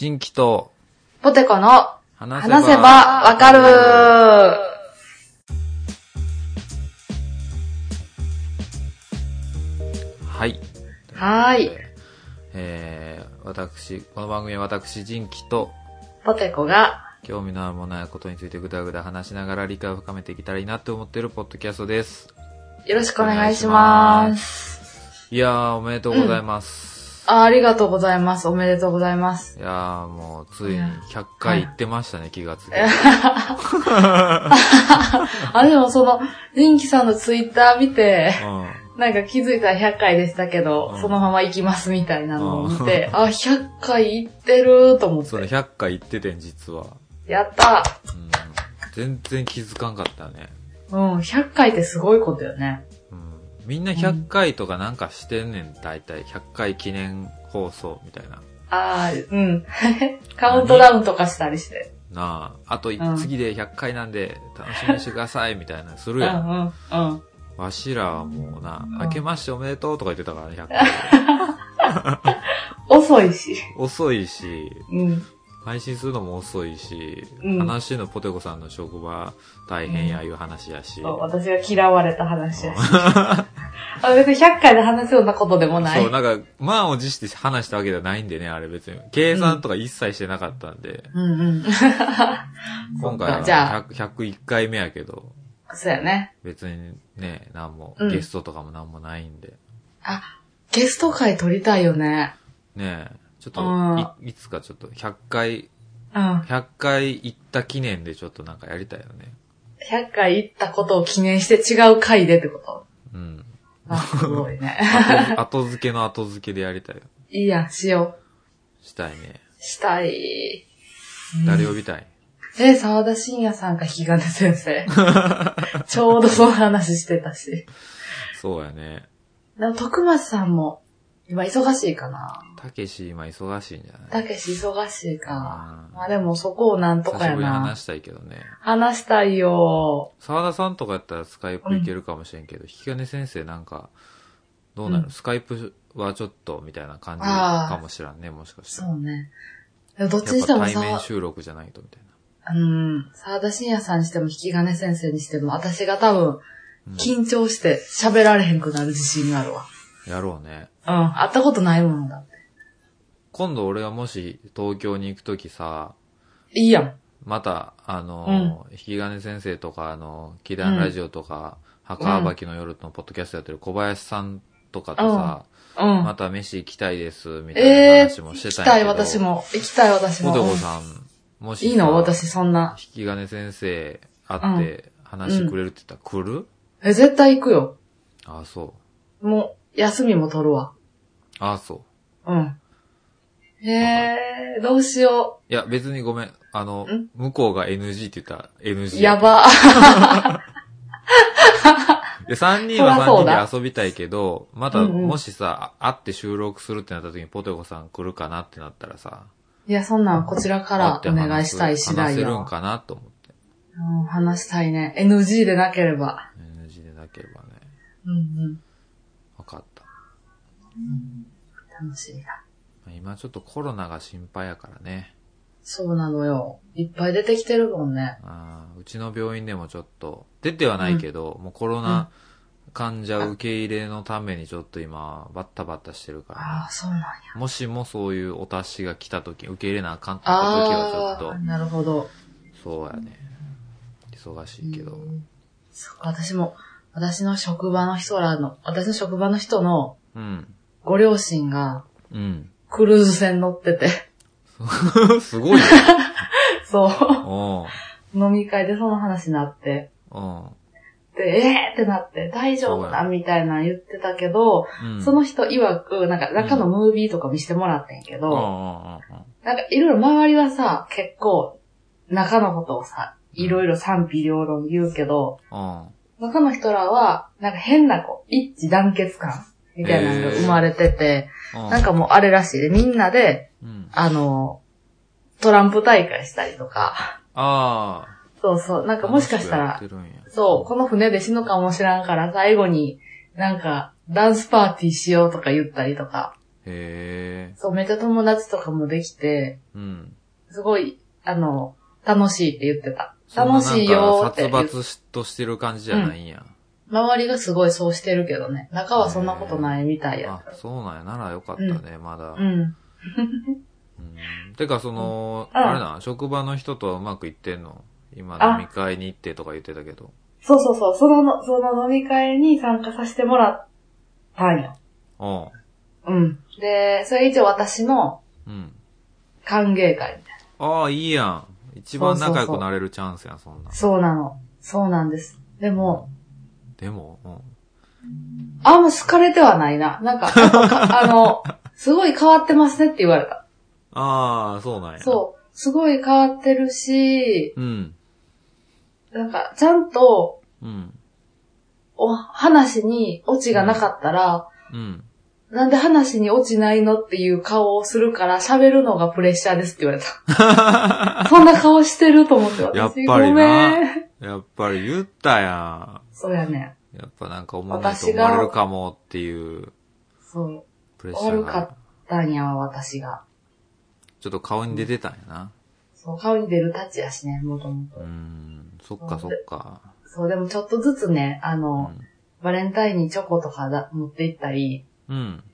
人気とポテコの話話せばわかるはい。はーい。えー、私、この番組は私、人気とポテコが、興味のあるものやことについてぐだぐだ話しながら理解を深めていけたらいいなって思っているポッドキャストです。よろしくお願いします。いやー、おめでとうございます。あありがとうございます。おめでとうございます。いやー、もう、ついに100回行ってましたね、気がついて。あ、でもその、人気さんのツイッター見て、うなんか気づいたら100回でしたけど、うんそのまま行きますみたいなのを見て、あ、100回行ってると思ん。それって。100回行っててん、実は。やったうん。全然気づかんかったね。うん、100回ってすごいことよね。うん。みんな100回とかなんかしてんねん、大体。100回記念放送みたいな。ああ、うん。カウントダウンとかしたりして。なあ、あと、ん次で100回なんで楽しみにしてください、みたいな、するうんやん。うんうん。わしらはもうな、ん明けましておめでとうとか言ってたからね、100回。遅いし。遅いし、うん。配信するのも遅いし、うん話のポテコさんの職場大変やいう話やし。そう私が嫌われた話やし。あ別に100回で話すようなことでもない。そう、なんか、満を持して話したわけではないんでね、あれ別に。計算とか一切してなかったんで。うんうん。今回はじゃあ、100 101回目やけど、そうやね。別にね、なんも、うんゲストとかもなんもないんで。あ、ゲスト会撮りたいよね。ねえ、ちょっうんとい、いつかちょっと100回、うん。100回行った記念でちょっとなんかやりたいよね。100回行ったことを記念して違う回でってこと？うん。あ、すごいね。後後付けの後付けでやりたいよ。いいやん、しよしたいね。う。したい。誰呼びたい、え、沢田信也さんか日金先生。ちょうどその話してたし。そうやね。でも、徳松さんも、今忙しいかな。たけし今忙しいんじゃない？たけし忙しいか。うんまあでもそこをなんと久しぶりにかやな。話したいけどね。話したいよ。沢田さんとかやったらスカイプいけるかもしれんけど、引き金先生なんか、どうなる、うんスカイプはちょっとみたいな感じかもしらんね、もしかしたら。そうね。どっちにしてもさ、面収録じゃないとみたいうん、沢田信也さんにしても引き金先生にしても、私が多分、な。うん緊張して喋られへんくなる自信があるわ。やろうね。うん、会ったことないものだ。今度俺がもし東京に行くときさ、いいやん。また、あの、引き金先生とか、あの、祈願ラジオとか、墓暴きの夜のポッドキャストやってる小林さんとかとさ、うん。また飯行きたいです、みたいなええ話もー、してたんやけど。行きたい私。も。行きたい私も。ポテコさん、もしさいいの？私そんな。引き金先生会って話してくれるって言ったら来る、え、絶対行くよ。ああ、そう。もう、休みも取るわ。ああ、そう。うん。へえ、どうしよいや、別にごめん。あのん、向こうが NG って言ったら NG。う。や。ば。で、3人そは3らそうだ人で遊びたいけど、また、うんうんもしさ、あ会って収録するってなった時にポテコさん来るかなってなったらさ、いや、そんなんこちらからお願いしたい次話せるん。かなと思って。うん、話したいね。NG でなければ。NG でなければね。うんうん。わかった。楽しみだ。まあ今ちょっとコロナが心配やからね。そうなのよ。いっぱい出てきてるもんね。あーうちの病院でもちょっと、出てはないけど、もうコロナ患者受け入れのためにちょっと今、バッタバッタしてるから、ああ、そうなんや。もしもそういうお達しが来た時、受け入れなあかんってなった時はちょっとああ、、なるほど。そうやね。忙しいけど。そうか、私も、私の職場の人らの、私の職場の人のうん。ご両親がうん。クルーズ船乗ってて、すごいね。そおうう、飲み会でその話になって、うん。で、えーってなって、大丈夫だみたいなの言ってたけど、うん。その人曰く、なんか中のムービーとか見せてもらってんけど、うん。なんかいろいろ周りはさ、結構、中のことをさ、いろいろ賛否両論言うけど、うん。中の人らは、なんか変なこう、一致団結感みたいなのが生まれてて、うん。なんかもうあれらしいで、みんなで、うん。あの、トランプ大会したりとか、ああ。そうそう、なんかもしかしたらそう、この船で死ぬかもしらんから、最後に、なんか、ダンスパーティーしようとか言ったりとか、へえ。そう、めっちゃ友達とかもできて、うん。すごい、あの、楽しいって言ってた。楽しいよーって。殺伐としてる感じじゃないんや。周りがすごいそうしてるけどね。中はそんなことないみたいやあ、そうなんや。ならよかったね、まだ。うん。うんてか、その、うんあれな、職場の人とはうまくいってんの？今あ飲み会に行ってとか言ってたけど。そうそうそう。その、その飲み会に参加させてもらったんよ。うん。うん。で、それ一応私のうん。歓迎会みたいな。ああ、いいやん。一番仲良くなれるチャンスやん、そんなん。そうなの。そうなんです。でも、でも、うん。あんま好かれてはないな。なんか、あの、すごい変わってますねって言われた。ああ、そうなんや。そう。すごい変わってるし、う。うん。なんか、ちゃんと、うん。お、話にオチがなかったら、うん。なんで話にオチないのっていう顔をするから喋るのがプレッシャーですって言われた。そんな顔してると思って私やっぱりごな。やっぱり言ったやそうやね。ん。やっぱなんか思わないと思われるかもっていうそう。プレッシャー悪かっが。たんやわ、私が。ちょっと顔に出てたんやな。そう、顔に出るタッチやしね、もともとう。ん。そっかそっか。そう、でもちょっとずつね、あうの、ん。バレンタインにチョコとかだ持って行ったり、うん。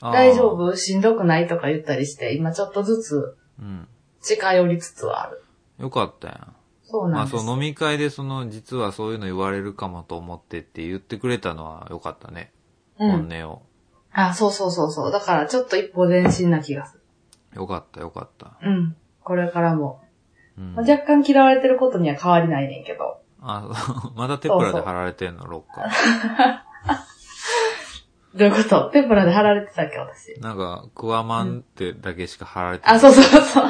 大丈夫？しんどくない？とか言ったりして、今ちょっとずつうん。近寄りつつはある。よかったやん。そうまあなんです。そう飲み会でその実はそういうの言われるかもと思ってって言ってくれたのはよかったね。うん。本音を。あ、そうそうそうそう。だからちょっと一歩前進な気がする。よかったよかった。うん。これからも。うん。まあ若干嫌われてることには変わりないねんけど。あ、まだテプラで貼られてんの、ロッカー。どういうこと？テンプラで貼られてたっけ、私？なんか、クワマンってだけしか貼られてない。あ、そうそうそう。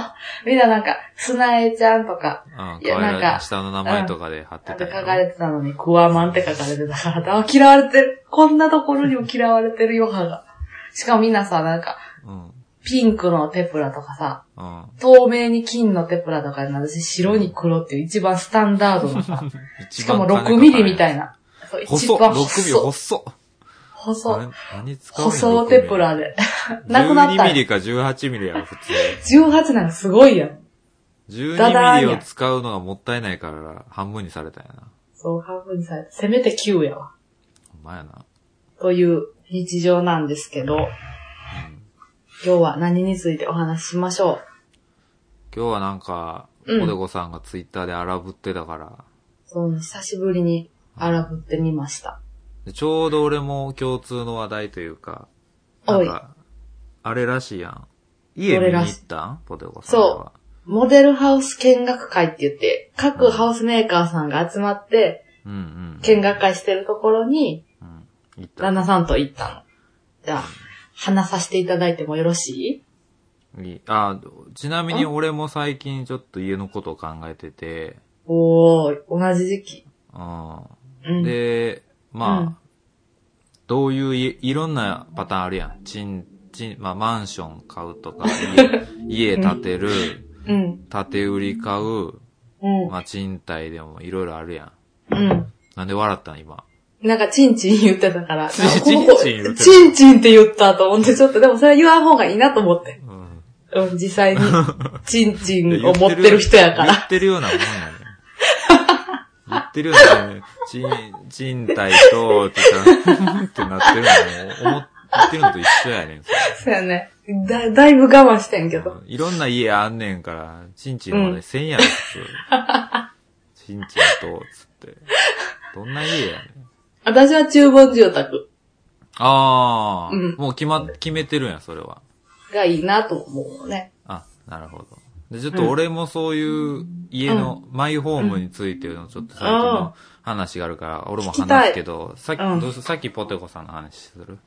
みんななんか、スナエちゃんとか、うん、いやなんか下の名前とかで貼ってたんやろかれてたのに、クワマンって書かれてたから、あ、嫌われてる。こんなところにも嫌われてるよ、歯が。しかもみんなさ、なんか、うん。ピンクのテプラとかさ、うん。透明に金のテプラとかに私白に黒っていう一番スタンダードのさ、しかも6ミリみたいな。な。そう一番 !6 ミリ細。細っ細。何何使う細テプラで。なくなった12ミリか18ミリやろ、普通。18なんかすごいやん。ダダー12ミリを使うのがもったいないから、半分にされたんやな。そう、半分にされて、せめて9やわ。ほんまやな。という日常なんですけど、今日は何についてお話ししましょ今日はなんか、うんポテコさんがツイッターで荒ぶってたから、う。そう、久しぶりに荒ぶってみました。でちょうど俺も共通の話題というか、なんか、あれらしいやん。家見に行ったん？ポテコさんは。モデルハウス見学会って言って、各ハウスメーカーさんが集まって、うんうん。見学会してるところに、うん。行った。旦那さんと行ったの。じゃあ、話させていただいてもよろしい？あ、ちなみに俺も最近ちょっと家のことを考えてて、おー、同じ時期。う。うんん。で、まあ、うんどういう家、いろんなパターンあるやん。賃、賃、まあマンション買うとか、家、家建てる、うん。建て売り買う、うん。まあ賃貸でもいろいろあるやん。うん。なんで笑ったん今？なんか、チンチン言ってたから。チンチンここチン言ってたチンチンって言ったと思って、ちょっと、でもそれは言わん方がいいなと思って。うん。うん、実際に、チンチンを持ってる人やから。言ってるようなもんやね。言ってるようなね、賃、賃貸と、って言っってなってるのも、思ってるのと一緒やねん。そうやね。だ、だいぶ我慢してんけど。いろんな家あんねんから、チンチンのまでせんやろ、普通。チンチンと、つって。どんな家やねん。私は厨房住宅ああ、うんもう決ま、決めてるんや、それは。がいいなと思うね。あ、なるほど。で、ちょっと俺もそういう家のマイホームについてのちょっと最近の話があるから、俺も話すけど、さっき、うんどうすさっきポテコさんの話する？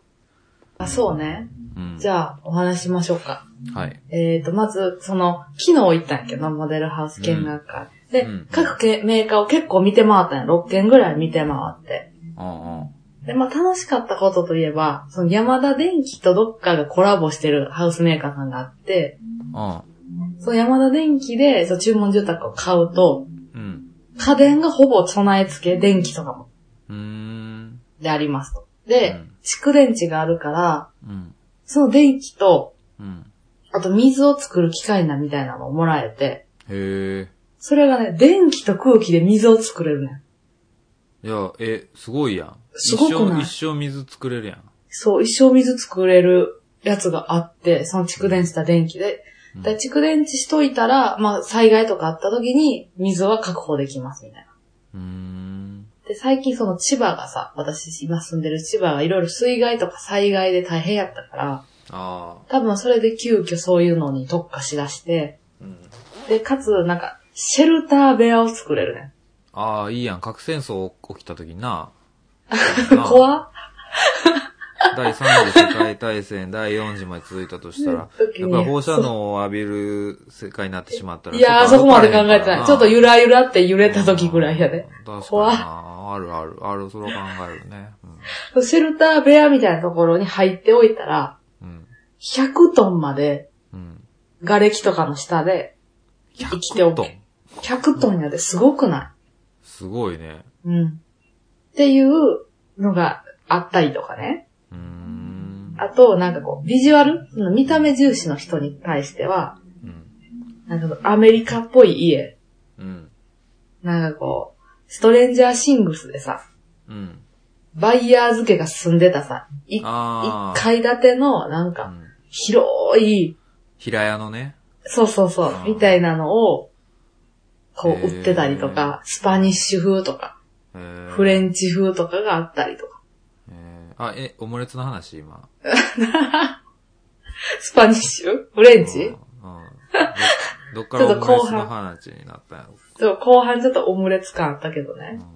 あ、そうね。うん。じゃあ、お話しましょうか。はい。えーと、まず、その、昨日行ったんやけど、モデルハウス見学会。で、うん各けメーカーを結構見て回ったんや。6件ぐらい見て回って。うんうん。で、まあ楽しかったことといえば、その山田電機とどっかがコラボしてるハウスメーカーさんがあって、その山田電機でその注文住宅を買うと、うん。家電がほぼ備え付け、電気とかも。でありますと。で、うん蓄電池があるから、うん。その電気と、うん。あと水を作る機械なみたいなのをもらえて、へえ。それがね、電気と空気で水を作れるねん。いや、え、すごいやん。すごくない？一生、一生水作れるやん。そう、一生水作れるやつがあって、その蓄電した電気で。うんで蓄電池しといたら、まあ、災害とかあった時に水は確保できますみたいな。うーん。で、最近その千葉がさ、私今住んでる千葉がいろいろ水害とか災害で大変やったから、あ多分それで急遽そういうのに特化しだして、あ。うん。で、かつ、なんか、シェルター部屋を作れるね。ああ、いいやん。核戦争起きた時にな。怖っ第3次世界大戦、第4次まで続いたとしたら、やっぱ放射能を浴びる世界になってしまったら。いやー、そこまで考えてない。ちょっとゆららゆらって揺れた時ぐらいやで。確か怖っにな。あるある、ある、それを考えるね。うん。シェルター部屋みたいなところに入っておいたら、うん。100トンまで、うん。瓦礫とかの下で、生きてお100トけン。100トンやで、すごくなすごいね。いうん。っていうのがあったりとかね。あと、なんかこう、ビジュアル？その見た目重視の人に対しては、うん。なんかアメリカっぽい家、うん。なんかこう、ストレンジャーシングスでさ、うん。バイヤーズ家が住んでたさ、い一。階建ての、なんか、うん。広い、平屋のね。そうそうそうみたいなのを、こう、売ってたりとか、スパニッシュ風とか、えーフレンチ風とかがあったりとか。えーあ、え、オムレツの話今。スパニッシュ？フレンチうんうんどどっからオムレツの話になったんやろ。そう、後半ちょっとオムレツ感あったけどね。うん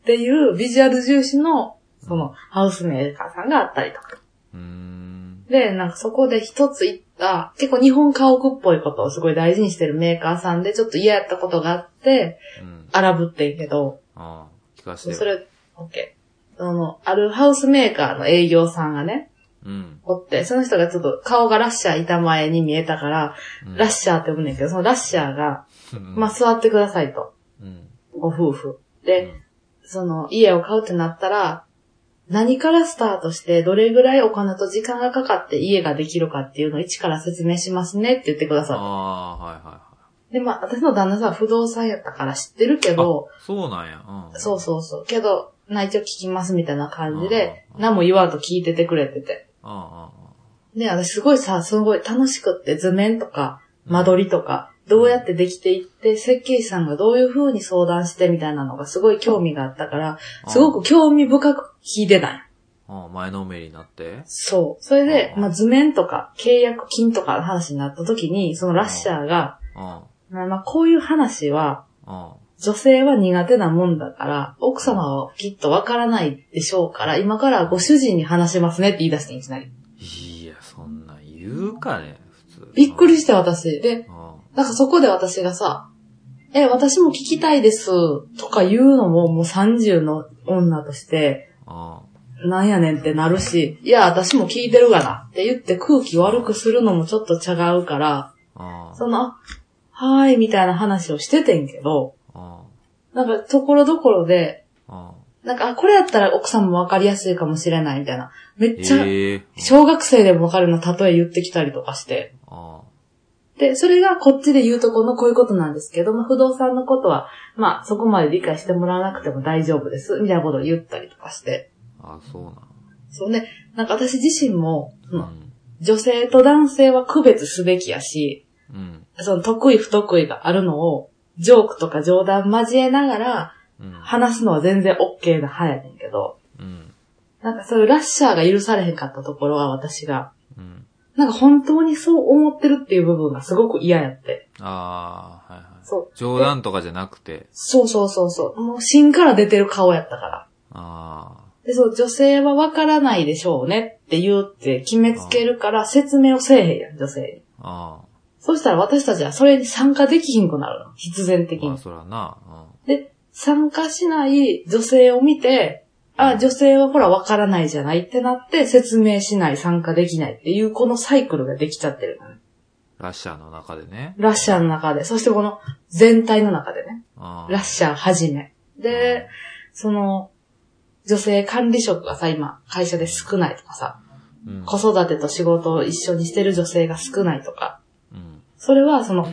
っていうビジュアル重視の、その、ハウスメーカーさんがあったりとか。うーん。で、なんかそこで一つ言った、結構日本家屋っぽいことをすごい大事にしてるメーカーさんでちょっと嫌やったことがあって、うん。荒ぶってんけど、ああ、聞かせてよ。それ、オッケー。その、あるハウスメーカーの営業さんがね、うん。おって、その人がちょっと顔がラッシャー板前に見えたから、うんラッシャーって呼ぶねんけど、そのラッシャーが、うんまあ、座ってくださいと。うん。ご夫婦。で、その、家を買うってなったら、何からスタートして、どれぐらいお金と時間がかかって家ができるかっていうのを一から説明しますねって言ってくだあさっあ、はいはいはた。で、まあ、私の旦那さんは不動産やったから知ってるけい。ど、あ、そうなんや。うん。そうそうそう。けど、な、一応聞きますみたいな感じで、うん何も言わんと聞いててくれてて。あで、私すごいさ、すごい楽しくって図面とか、間取りとか、どうやってできていって、設計士さんがどういう風に相談してみたいなのがすごい興味があったから、ああ。すごく興味深く聞いてたんよああ、前のめりになって。そう。それで、ああまあ、図面とか契約金とかの話になった時に、そのラッシャーが、あまあ、まあこういう話は、あ、あ女性は苦手なもんだから、奥様はきっとわからないでしょうから、今からご主人に話しますねって言い出していきなり。いや、そんなん言うかね、普通。びっくりして私。で、あなんかそこで私がさ、え、私も聞きたいです、とか言うのももう30の女として、あ、なんやねんってなるし、いや、私も聞いてるがなって言って空気悪くするのもちょっと違うから、その、はーい、みたいな話をしててんけど、あなんかところどころで、あ、なんか、あ、これやったら奥さんもわかりやすいかもしれないみたいな。めっちゃ、ええ小学生でもわかるような例え言ってきたりとかして。あで、それがこっちで言うとこのこういうことなんですけども、不動産のことは、まあ、そこまで理解してもらわなくても大丈夫です、みたいなことを言ったりとかして。あ、あそうなの。そうね、なんか私自身も、ううんん女性と男性は区別すべきやし、うん。その得意不得意があるのを、ジョークとか冗談交えながら、うん。話すのは全然 OK な派やねんけど、うん。なんかそういうラッシャーが許されへんかったところは私が、うん。なんか本当にそう思ってるっていう部分がすごく嫌やって。ああ、はいはい。そう。冗談とかじゃなくて、そうそうそうそう。もう芯から出てる顔やったから。あで、そう、女性はわからないでしょうねって言うって決めつけるから説明をせえへんやん、女性に。あ、あそしたら私たちはそれに参加できひんくなるの。必然的あ、まあに。そらな、で、参加しない女性を見て、あ、女性はほらわからないじゃないってなって説明しない、参加できないっていうこのサイクルができちゃってるのね。ラッシャーの中でね。ラッシャーの中で、そしてこの全体の中でね。ラッシャーはじめ。で、その、女性管理職がさ、今、会社で少ないとかさ、うん。子育てと仕事を一緒にしてる女性が少ないとか、うん。それはその、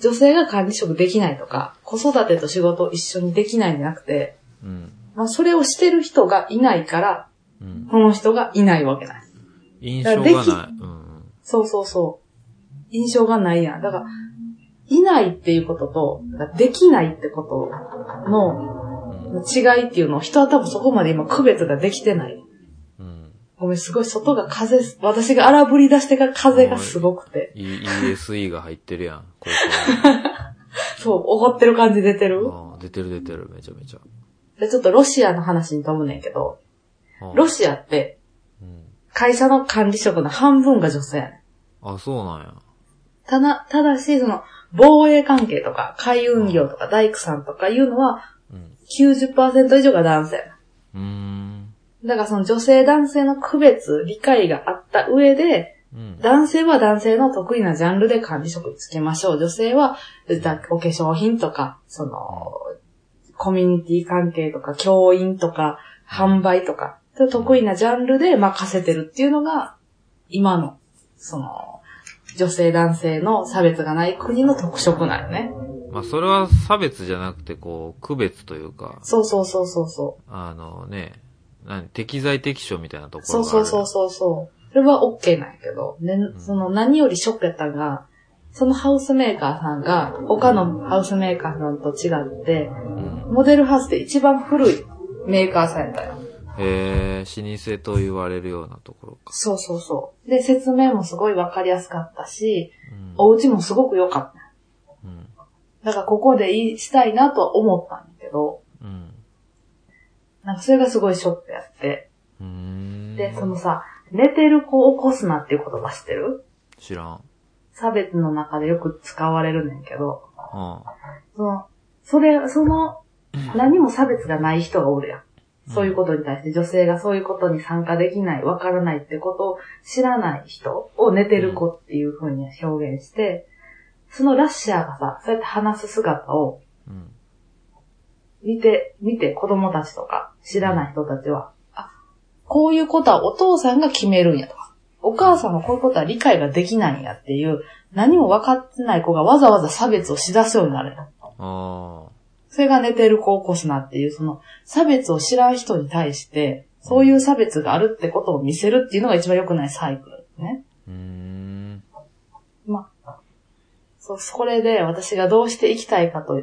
女性が管理職できないとか、子育てと仕事を一緒にできないんじゃなくて、うん。まあ、それをしてる人がいないから、うん。この人がいないわけない。印象がない。うん。そうそうそう。印象がないやん。だから、いないっていうことと、できないってことのうん。違いっていうのを人は多分そこまで今区別ができてない。うん。ごめん、すごい外が風、私が荒ぶり出してから風がすごくて。E- ESE が入ってるやん、高 そう、怒ってる感じ出てる？出てる出てる、めちゃめちゃ。で、ちょっとロシアの話に飛ぶねんけど、ロシアってうん。会社の管理職の半分が女性やねん。あ、そうなんや。ただ、ただし、その、防衛関係とか、海運業とか、大工さんとかいうのは、うん。90%以上が男性うーん。ん。だからその女性男性の区別、理解があった上で、うん。男性は男性の得意なジャンルで管理職つけましょう。女性は、だお化粧品とか、その、コミュニティ関係とか、教員とか、販売とか、得意なジャンルで任せてるっていうのが、今の、その、女性男性の差別がない国の特色なんよね。まあ、それは差別じゃなくて、こう、区別というか、そうそうそうそうそう。あのね、何、適材適所みたいなとこそうろがある。そうそうそうそう。それは OK なんやけど、ね、その何よりショックやったのが、そのハウスメーカーさんが、他のハウスメーカーさんと違って、うん。モデルハウスで一番古いメーカーさんやったよ。へえ、老舗と言われるようなところか。そうそうそう。で、説明もすごいわかりやすかったし、うん。お家もすごく良かった。うん。だからここでいいしたいなとは思ったんだけど、うん。なんかそれがすごいショックやって。で、そのさ、寝てる子を起こすなっていう言葉知ってる？知らん。差別の中でよく使われるねんけど、ああ。その、それ、その、何も差別がない人がおるやん。そういうことに対して女性がそういうことに参加できない、わからないってことを知らない人を寝てる子っていう風に表現して、そのラッシャーがさ、そうやって話す姿をうん。見て、見て子供たちとか知らない人たちは、あ、こういうことはお父さんが決めるんやとか、お母さんはこういうことは理解ができないんやっていう、何も分かってない子がわざわざ差別をしだすようになるよ。ああ。それが寝てる子を起こすなっていう、その差別を知らん人に対して、そういう差別があるってことを見せるっていうのが一番良くないサイクルですね。うーん。まあ、そう、それで私がどうしていきたいかと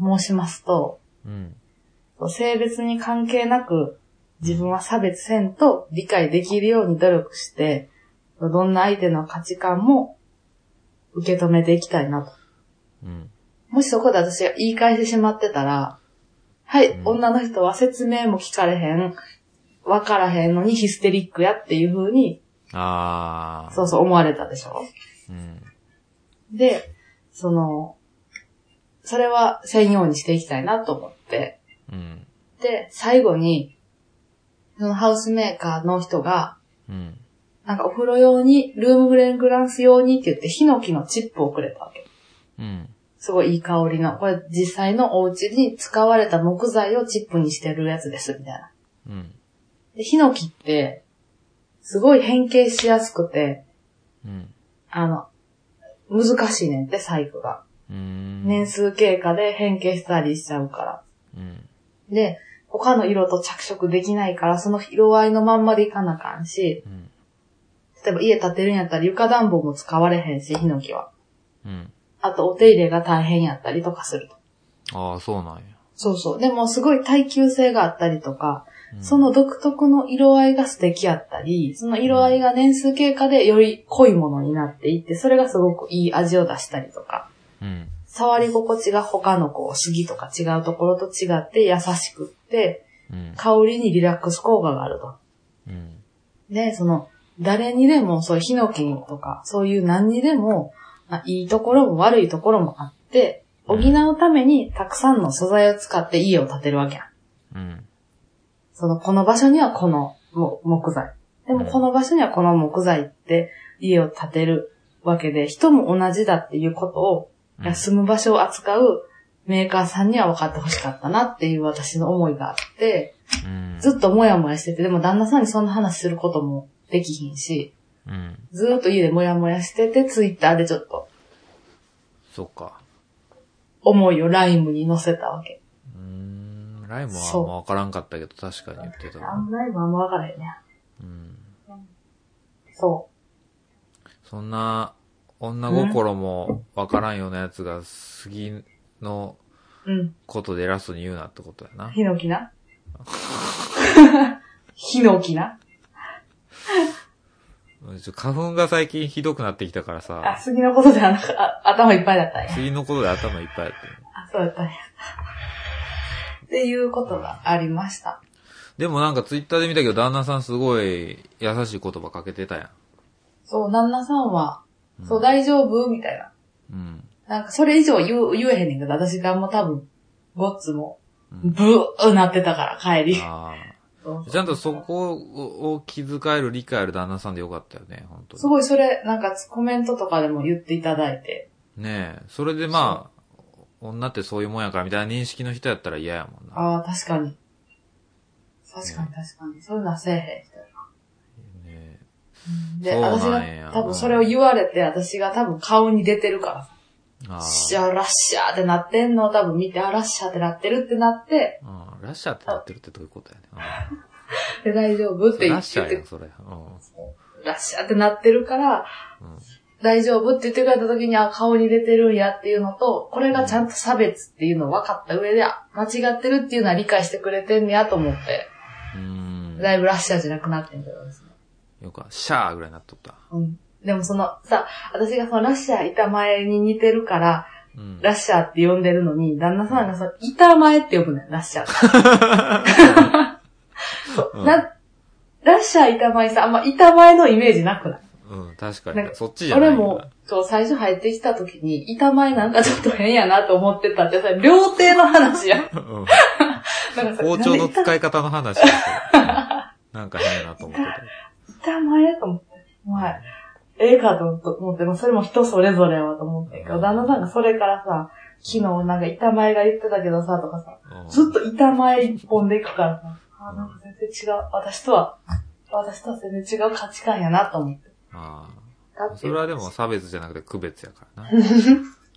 申しますと、うん。性別に関係なく自分は差別せんと理解できるように努力して、どんな相手の価値観も受け止めていきたいなと。うん。もしそこで私が言い返してしまってたら、はい、うん女の人は説明も聞かれへん、わからへんのにヒステリックやっていう風に、ああ。そうそう思われたでしょうん。で、その、それは専用にしていきたいなと思って、うん。で、最後に、そのハウスメーカーの人が、うん。なんかお風呂用に、ルームフレグランス用にって言って、ヒノキのチップをくれたわけ。うん。すごいいい香りの、これ実際のお家に使われた木材をチップにしてるやつです、みたいな。うん。で、ヒノキって、すごい変形しやすくて、うん。あの、難しいねんって、細工が。年数経過で変形したりしちゃうから。うん。で、他の色と着色できないから、その色合いのまんまでいかなあかんし、うん。例えば家建てるんやったら床暖房も使われへんし、ヒノキは。うん。あとお手入れが大変やったりとかすると。ああ、そうなんや。そうそう。でもすごい耐久性があったりとか、うんその独特の色合いが素敵やったり、その色合いが年数経過でより濃いものになっていって、それがすごくいい味を出したりとか、うん。触り心地が他のこう杉とか違うところと違って優しくって、うん。香りにリラックス効果があると。うん。で、その、誰にでも、そういうヒノキとか、そういう何にでも、まあ、いいところも悪いところもあって、補うためにたくさんの素材を使って家を建てるわけやん。うん。その、この場所にはこのも木材。でもこの場所にはこの木材って家を建てるわけで、人も同じだっていうことを、うん住む場所を扱うメーカーさんには分かってほしかったなっていう私の思いがあって、うん。ずっともやもやしてて、でも旦那さんにそんな話することもできひんし、うん。ずーっと家でモヤモヤしてて、ツイッターでちょっとそっか。思いをライムに載せたわけ。うーん。ライムはあそうんまわからんかったけど、確かに言ってたな。あんライムあんまわからへんね。うん。そそんな、女心もわからんようなやつが、杉のう。うん。ことで偉そうに言うなってことやな。ヒノキな？ヒノキな？ちょ花粉が最近ひどくなってきたからあ、さ、杉のことであのあ頭いっぱいだったんや。杉のことで頭いっぱいやってる。あ、そうだったんや。っていうことがありました。でもなんかツイッターで見たけど、旦那さんすごい優しい言葉かけてたやん。そう、旦那さんは、そう、大丈夫？みたいな。うん。なんか、それ以上言う、言えへんねんけど、私がもう多分、ゴッツも、うんブーなってたから、帰り。ああ。ちゃんとそこを気遣える理解ある旦那さんでよかったよね、本当に。すごいそれ、なんかコメントとかでも言っていただいて。ねえ。それでまあ、女ってそういうもんやからみたいな認識の人やったら嫌やもんな。ああ、確かに。確かに確かに。そういうのはせえへん人で、私が多分それを言われて、私が多分顔に出てるから、え。あしゃラッシャーってなってんのを多分見て、あ、ラッシャーってなってるってなって、あ。うん。ラッシャーってなってるってどういうことやね。で、大丈夫っうん。て言ってラッシャーやん、それ。うん。ラッシャーってなってるから、うん大丈夫って言ってくれた時に、あ、顔に出てるんやっていうのと、これがちゃんと差別っていうのを分かった上で、あ間違ってるっていうのは理解してくれてんねやと思って。だいぶラッシャーじゃなくなってんけど。よく、シャーぐらいになっとった。うん。でもその、さ、私がそのラッシャー板前に似てるから、うん。ラッシャーって呼んでるのに、旦那さんがその、板前って呼ぶのよ、ラッシャーなラッシャー板前さ、あんま板前のイメージなくない？うん、確かに。なんかそっちじゃない俺も、そう、最初入ってきた時に、板前なんかちょっと変やなと思ってたって、それ、料亭の話やん。うん。なんかさ包丁の使い方の話 なんか変やなと思ってた。板前と思って。お前、ええかと思って、もそれも人それぞれやわと思ってんけど、旦那さんがそれからさ、昨日なんか板前が言ってたけどさ、とかさ、うんずっと板前一本で行くからさ、あ、なんか全然違う。私とは、私とは全然違う価値観やなと思って。ああそれはでも差別じゃなくて区別やからな。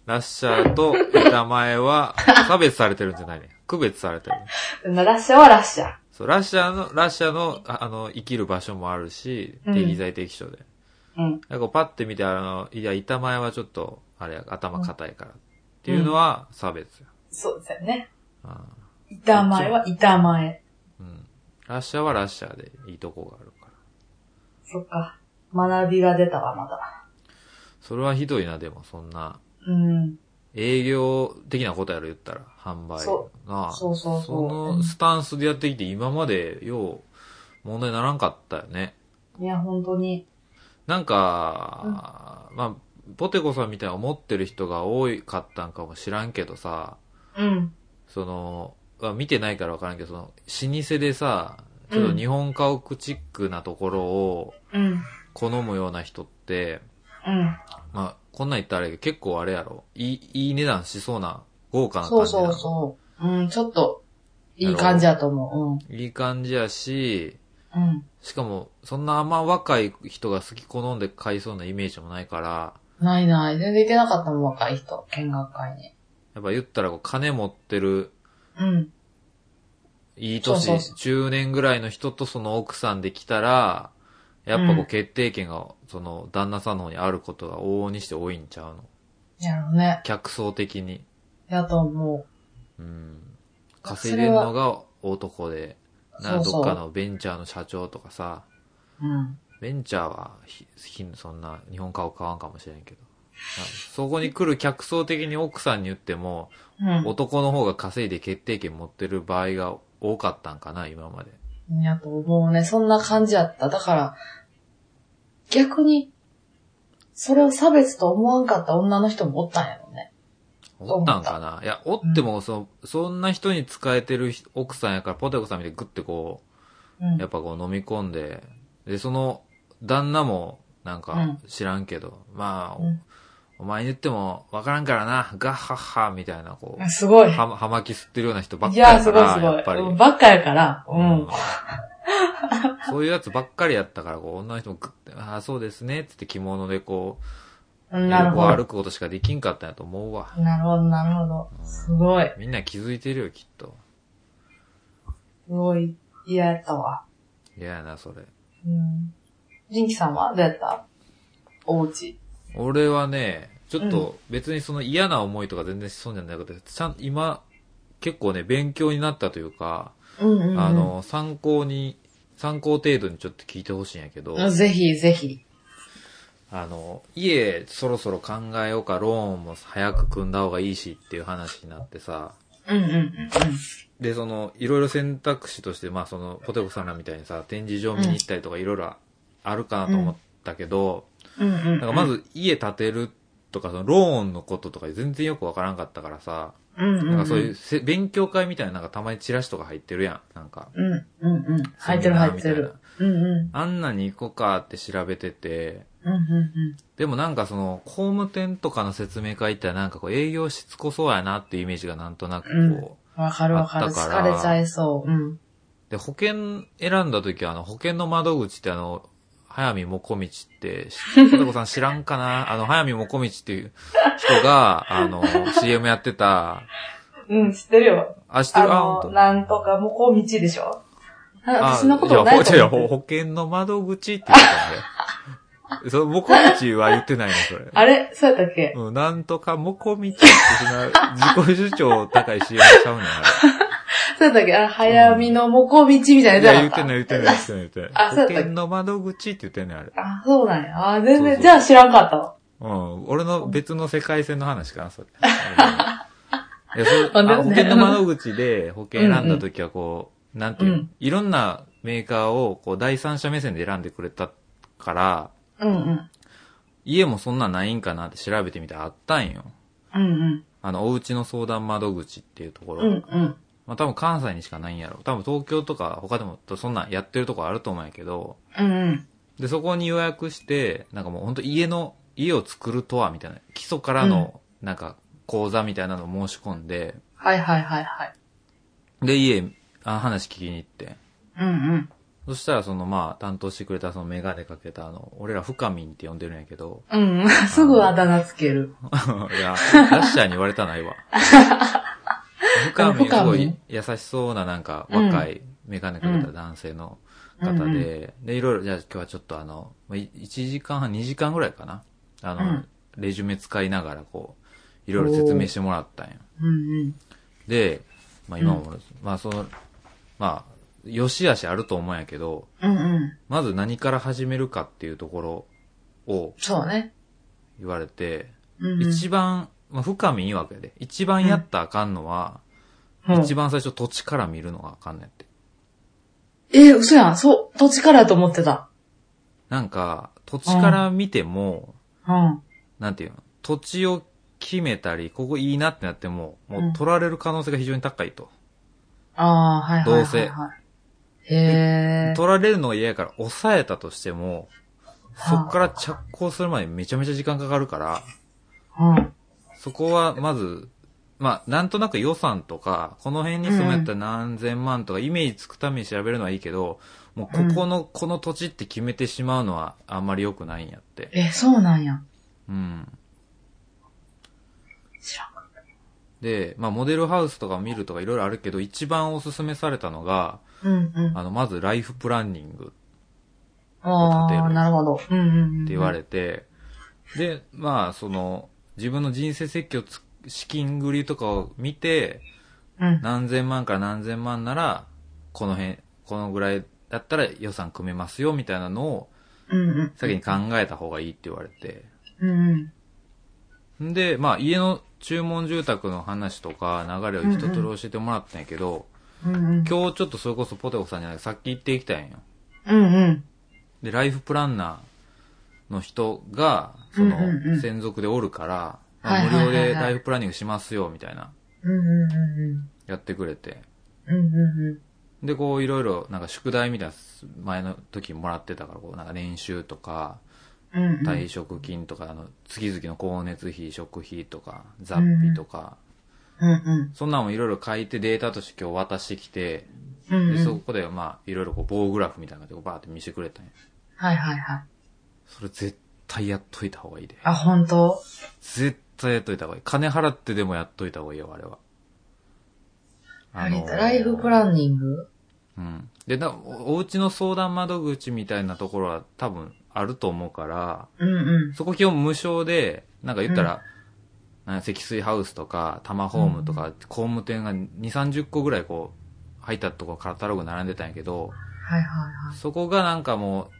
ラッシャーと板前は差別されてるんじゃないね。区別されてる。ラッシャーはラッシャー。そう、ラッシャーの、ラッシャーの、ああの、生きる場所もあるし、うん適材適所で。うん。なんかパッて見て、あの、いや、板前はちょっと、あれや、頭硬いから。っていうのは差別や。そうですよね。ああ板前は板前。うん。ラッシャーはラッシャーでいいとこがあるから。そっか。学びが出たわ、まだ。それはひどいな、でも、そんな。うん。営業的なことやろ、言ったら。販売。そなあそうそうそうそのスタンスでやってきて、今まで、よう、問題にならんかったよね。いや、本当に。なんか、まあ、ポテコさんみたいに思ってる人が多かったんかもしらんけどさ、うん。その、まあ見てないからわからんけど、その、老舗でさ、ちょっと日本家屋チックなところをうん。好むような人って、うん。まあ、こんなん言ったらあれ結構あれやろ。いい、いい値段しそうな、豪華なそう感じなのそうそう。うん、ちょっと、いい感じだと思いい感じやし、う。うん。うん。しかも、そんなあんま若い人が好き好んで買いそうなイメージもないから、ないない。全然いてなかったもん、若い人。見学会に。やっぱ言ったら金持ってる、うん。いい年、そうそう中年ぐらいの人とその奥さんで来たら、やっぱこううん決定権が、その旦那さんの方にあることが往々にして多いんちゃうの？やろうね。客層的に。やと思うん。稼いでんのが男で、などっかのベンチャーの社長とかさ、う。うん。ベンチャーはひひそんな日本家を買わんかもしれんけど。まあそこに来る客層的に奥さんに言っても、うん。男の方が稼いで決定権持ってる場合が多かったんかな、今まで。やと思うね。そんな感じやった。だから、逆に、それを差別と思わんかった女の人もおったんやろね。おったんかな？いや、おっても、そ、そんな人に使えてる人奥さんやから、ポテコさんみたいにグッてこうんう、やっぱこう飲み込んで、で、その、旦那も、なんかうん、知らんけど、まあ、うんお前に言ってもわからんからな、ガッハッハみたいな、こう、すごい。は、はまき吸ってるような人ばっかいや、りやから、すごいすごい。やっぱり。うんばっかやから。うん。そういうやつばっかりやったから、こう、女の人もグッて、ああ、そうですね、つって着物でこう、なるほど。歩くことしかできんかったんやと思うわ。なるほど、なるほど。すごい。みんな気づいてるよ、きっと。すごい嫌やったわ。嫌やな、それ。うん。ジンキさんはどうやった？おうち。俺はね、ちょっと別にその嫌な思いとか全然しそうじゃなくて、ちゃん、今、結構ね、勉強になったというか、うんうん、うん。あ、の、参考に、参考程度にちょっと聞いてほしいんやけど、ぜひ、ぜひ。あの、家そろそろ考えようか、ローンも早く組んだ方がいいしっていう話になってさ、うんうんうんで、その、いろいろ選択肢として、まあその、ポテコさんらみたいにさ、展示場見に行ったりとかいろいろあるかなと思ったけど、うん。うんうん、うん。なんかま、ず家建てるとか、そのローンのこととか全然よくわからんかったからさ、うんうん、うん。なんかそういうせ勉強会みたいななんかたまにチラシとか入ってるやん。なんか。うんうんうん。入ってる入ってる。うんうん。あんなに行こうかって調べてて、うんうんでもなんかその、工務店とかの説明会ってなんかこう営業しつこそうやなっていうイメージがなんとなくこう、うん。わかるわかる。疲れちゃいそう。うん。で、保険選んだ時はあの、保険の窓口ってあの、早見もこみちって、ポテコさん知らんかな？あの、早見もこみちっていう人が、あの、CM やってた、うん、知ってるよ。あ、知ってる？あ、あの、なんとか、もこみちでしょ？あ私のことをないと思って保険の窓口って言ってたんだよ。その、もこみちは言ってないの、それ。あれ？そうやったっけ？うん、なんとかもこみちってそんな、自己主張高い CM ちゃうねん、あそうやったっけ？あ、早見のもこみちみたいなやつ言ってない、言ってない、言ってない、言ってない。保 あそうやったっけ険の窓口って言ってんねん、あれ。あ、そうなんや。あ、全然、じゃあ知らんかったわ。うん、俺の別の世界線の話かな、それ。いや、そあでもねあ保険の窓口で保険選んだ時はこう、なんていうの、うんいろんなメーカーをこう第三者目線で選んでくれたから、うんうん。家もそんなんないんかなって調べてみたらあったんよ。うんうん。あの、おうちの相談窓口っていうところ。うんうん。まあ多分関西にしかないんやろ。多分東京とか他でもそんなんやってるとこあると思うんやけど、うんうん。で、そこに予約して、なんかもう本当家の、家を作るとはみたいな、基礎からの、なんか講座みたいなのを申し込んで、はいはいはいはい。で、家、あ話聞きに行って。うんうん。そしたらそのまあ担当してくれたそのメガネかけたあの、俺ら深民って呼んでるんやけど、うん。すぐあだ名つける。いや、ラッシャーに言われたないわ。深民すごい優しそうななんか若いメガネかけた男性の方うんで、で、いろいろ、じゃあ今日はちょっとあの、まあい1時間半、2時間ぐらいかな？あの、うんレジュメ使いながらこう、いろいろ説明してもらったんや。で、まあ今も、まあその、まあ、良し悪しあると思うんやけど、うんうん。まず何から始めるかっていうところをそうね。言われて、うんうん。一番、まあ深みいいわけで、一番やったらあかんのは、うん一番最初土地から見るのがあかんねんって。え、嘘やん。そう、土地からやと思ってた。なんか、土地から見ても、うん。なんていうの、土地を決めたり、ここいいなってなっても、もうんう取られる可能性が非常に高いと。ああ、はいはいはい、はい。どうせへえ。取られるのが嫌やから抑えたとしても、そっから着工するまでめちゃめちゃ時間かかるから、うん。そこはまず、まあ、なんとなく予算とか、この辺に住めたら何千万とか、イメージつくために調べるのはいいけど、もうここの、この土地って決めてしまうのはあんまり良くないんやって。え、そうなんや。うん。知らんかっで、まあ、モデルハウスとか見るとかいろいろあるけど、一番おすすめされたのが、た。うんうん。あの、まずライフプランニングああ、立てるなるほど。うんうんうん。って言われて、で、まあ、その、自分の人生設計をつ、資金繰りとかを見て、うん。何千万から何千万なら、この辺、このぐらいだったら予算組めますよ、みたいなのを。先に考えた方がいいって言われて。うんうん。んで、まあ家の注文住宅の話とか流れを一通り教えてもらったんやけど、うんうん。今日ちょっとそれこそポテコさんじゃないさっき言っていきたいんよ。うんうん。で、ライフプランナーの人が、その専属でおるから、無料でライフプランニングしますよ、みたいな、うんうんうんやってくれて。うん。うんうんで、こういろいろ、なんか宿題みたいな前の時もらってたから、こうなんか年収とか、うん。うんうん。退職金とか、あの、月々の光熱費、食費とか、雑費とか、うんうん。そんなのもいろいろ書いてデータとして今日渡してきて、うん、うん。で、そこで、まあ、いろいろこう棒グラフみたいなのでバーって見せてくれたんや。はいはいはい。それ絶対やっといた方がいいで。あ、本当？絶対やっといた方がいい。金払ってでもやっといた方がいいよ、あれは。何だライフプランニング？うん。で、だおお家の相談窓口みたいなところは多分あると思うから、うんうん。そこ基本無償で、なんか言ったら、なんか積水ハウスとか、タマホームとか、工務店が2、30個ぐらいこう、入ったところカタログ並んでたんやけど、はいはいはい。そこがなんかも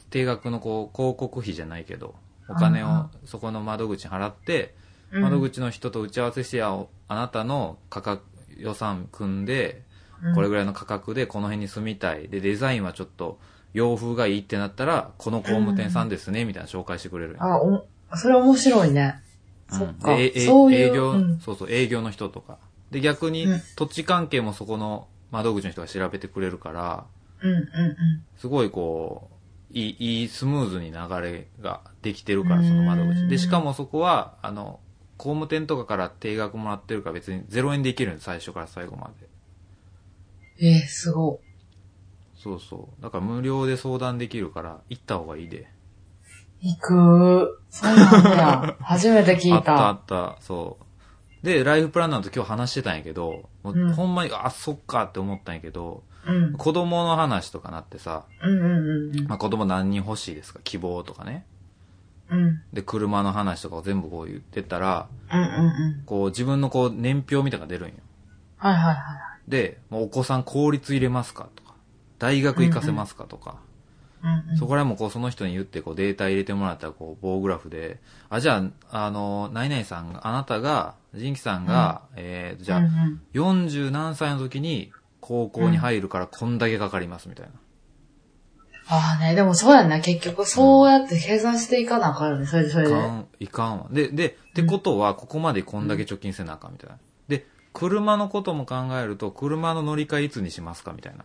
う、定額のこう、広告費じゃないけど、お金をそこの窓口に払って、うん窓口の人と打ち合わせして、ああなたの価格、予算組んで、うんこれぐらいの価格でこの辺に住みたい。で、デザインはちょっと洋風がいいってなったら、この工務店さんですね、みたいな紹介してくれるあ、お、それ面白いね。うんそっかでええそういう営業、うんそうそう、営業の人とか。で、逆にうん土地関係もそこの窓口の人が調べてくれるから、うんうんうん。すごいこう、いい、いいスムーズに流れができてるから、その窓口。で、しかもそこは、あの、工務店とかから定額もらってるから別に0円でいけるんです、最初から最後まで。えー、すごそうそう。だから無料で相談できるから、行った方がいいで。い。行く。そうなんだ。初めて聞いあったあた。った、そう。で、ライフプランナーと今日話してたんやけど、もううんほんまに、あ、そっかって思ったんやけど、うん。子供の話とかなってさ、うんうんうんまあ、子供何人欲しいですか？希望とかね。うん。うん。で、車の話とかを全部こう言ってたら、うんうんうん。こう自分のこう年表みたいなのが出るんよ。はいはいはい。で、もうお子さん公立入れますかとか、大学行かせますかとか、うんうん。そこらもこうその人に言ってこうデータ入れてもらったらこう棒グラフで、あ、じゃあ、あの、何々さんが、あなたが、ジンキさんが、えー、じゃあ、うんうん40何歳の時に高校に入るからこんだけかかりますみたいな。ああね、でもそうやんな。結局そうやって計算していかなあかんよね。それでそれで。いかん、いかんわ。で、で、ってことは、ここまでこんだけ貯金せなあかんみたいな。で、車のことも考えると、車の乗り換えいつにしますかみたいな。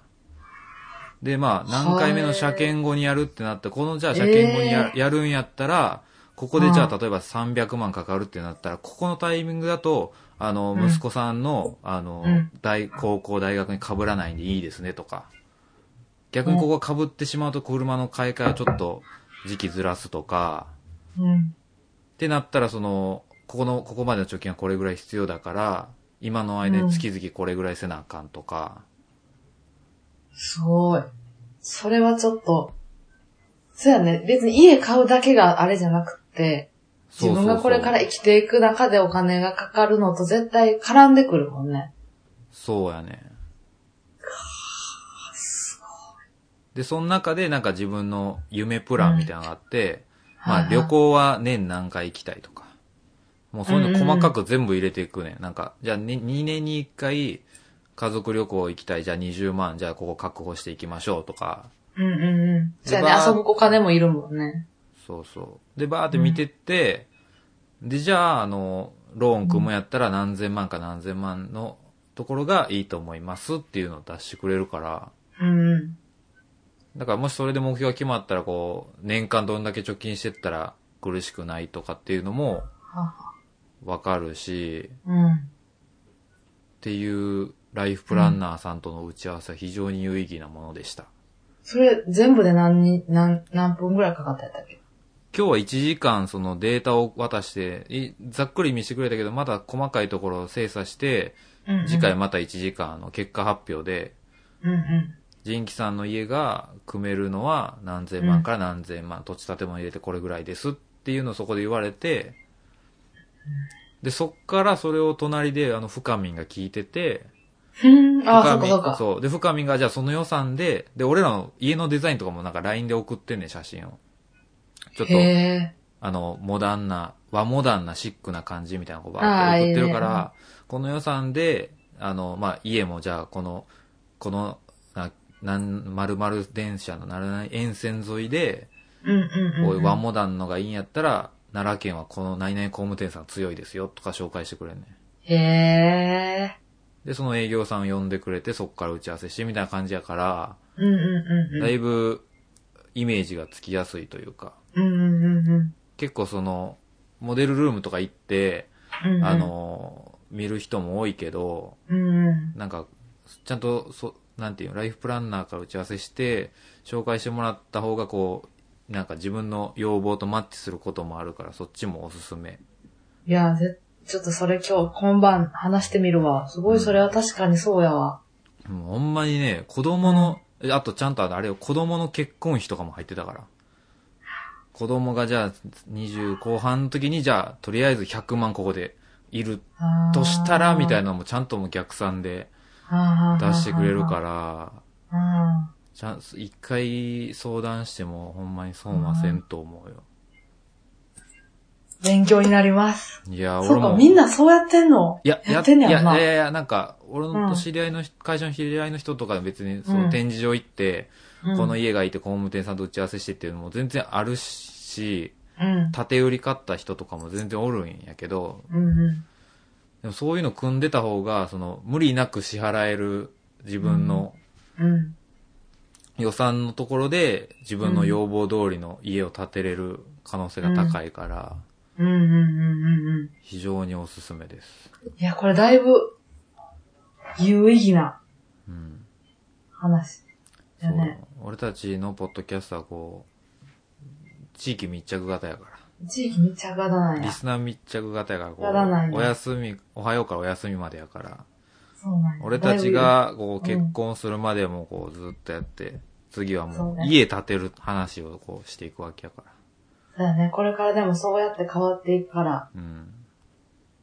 で、まあ、何回目の車検後にやるってなって、このじゃあ車検後にや,、やるんやったら、ここでじゃあ例えば300万かかるってなったら、ここのタイミングだと、あの、うん息子さんの、あのうん、大、高校、大学に被らないんでいいですねとか。逆にここが被ってしまうと車の買い替えをちょっと時期ずらすとか、うん。ってなったら、その、ここの、ここまでの貯金はこれぐらい必要だから、今の間に月々これぐらいせなあかんとか、すごい。それはちょっと、そうやね。別に家買うだけがあれじゃなくて、自分がこれから生きていく中でお金がかかるのと絶対絡んでくるもんね。そうやね。で、その中でなんか自分の夢プランみたいなのがあって、まあはいはい旅行は年何回行きたいとか、もうそういうの細かく全部入れていくね。なんか、じゃあ、ね、2年に1回家族旅行行きたい、じゃあ20万、じゃあここ確保していきましょうとか、うんうんうん。そうやね。遊ぶお金もいるもんね。そうそう。で、バーって見てって、で、じゃあ、あの、ローン組むやったら何千万か何千万のところがいいと思いますっていうのを出してくれるから、うんうん。だからもしそれで目標が決まったら、こう、年間どんだけ貯金してったら苦しくないとかっていうのもはわかるし、うん。っていうライフプランナーさんとの打ち合わせは非常に有意義なものでした。それ全部で何に、何、何分ぐらいかかったやったっけ？今日は1時間そのデータを渡して、いざっくり見せてくれたけど、まだ細かいところを精査して、うんうん次回また1時間の結果発表で、うんうん。ジンキさんの家が組めるのは何千万から何千万、土地建物入れてこれぐらいですっていうのをそこで言われて、で、そっからそれを隣であの深民が聞いてて、うん。ああ、そかそっか。そう。で、深民がじゃあその予算で、で、俺らの家のデザインとかもなんか LINE で送ってんねん、写真を。ちょっと。あの、モダンな、和モダンなシックな感じみたいなのをバあーーって送ってるから、この予算で、あの、まあ、家もじゃあ、この、この、な、なん、丸々電車のならない沿線沿いで、うんうんうん。こういう和モダンのがいいんやったら、奈良県はこの何々工務店さん強いですよとか紹介してくれんねん。へえ。で、その営業さんを呼んでくれて、そこから打ち合わせしてみたいな感じやから、うんうんうんうん。だいぶ、イメージがつきやすいというか、うんうんうんうん。結構その、モデルルームとか行って、うんうんあ、の、見る人も多いけど、うんうん。なんか、ちゃんとそなんていうの、ライフプランナーから打ち合わせして、紹介してもらった方がこう、なんか自分の要望とマッチすることもあるから、そっちもおすすめ。いや、ぜ、ちょっとそれ今日今晩話してみるわ。すごいそれは確かにそうやわ。もうほんまにね、子供の、えあとちゃんとあれよ、子供の結婚費とかも入ってたから。子供がじゃあ20後半の時にじゃあとりあえず100万ここでいるとしたらみたいななのもちゃんともう逆算で出出してくれるから、ら。ちゃん、一回相談してもほんまに損はせんと思うよ。勉強になります。いや、そうか、俺も。みんなそうやってんの？いや、やってんねや。いやいやいや、なんか、俺の知り合いの人、会社の知り合いの人とか別に、その展示場行って、うんこの家がいて工務店さんと打ち合わせしてっていうのも全然あるし、うん。建売り買った人とかも全然おるんやけど、うんうん。でもそういうの組んでた方が、その、無理なく支払える自分のうん。予算のところで自分の要望通りの家を建てれる可能性が高いから、うんうんうんうんうん。非常におすすめです。いや、これだいぶ、有意義なうん。話。だそうね。俺たちのポッドキャストはこう、地域密着型やから。地域密着型なんや。リスナー密着型やから、こう、お休み、おはようからお休みまでやから、そうなんや。俺たちが、こう、うん結婚するまでも、こう、ずっとやって、次はもう、そうね家建てる話を、こう、していくわけやから。だよね。これからでもそうやって変わっていくから、うん。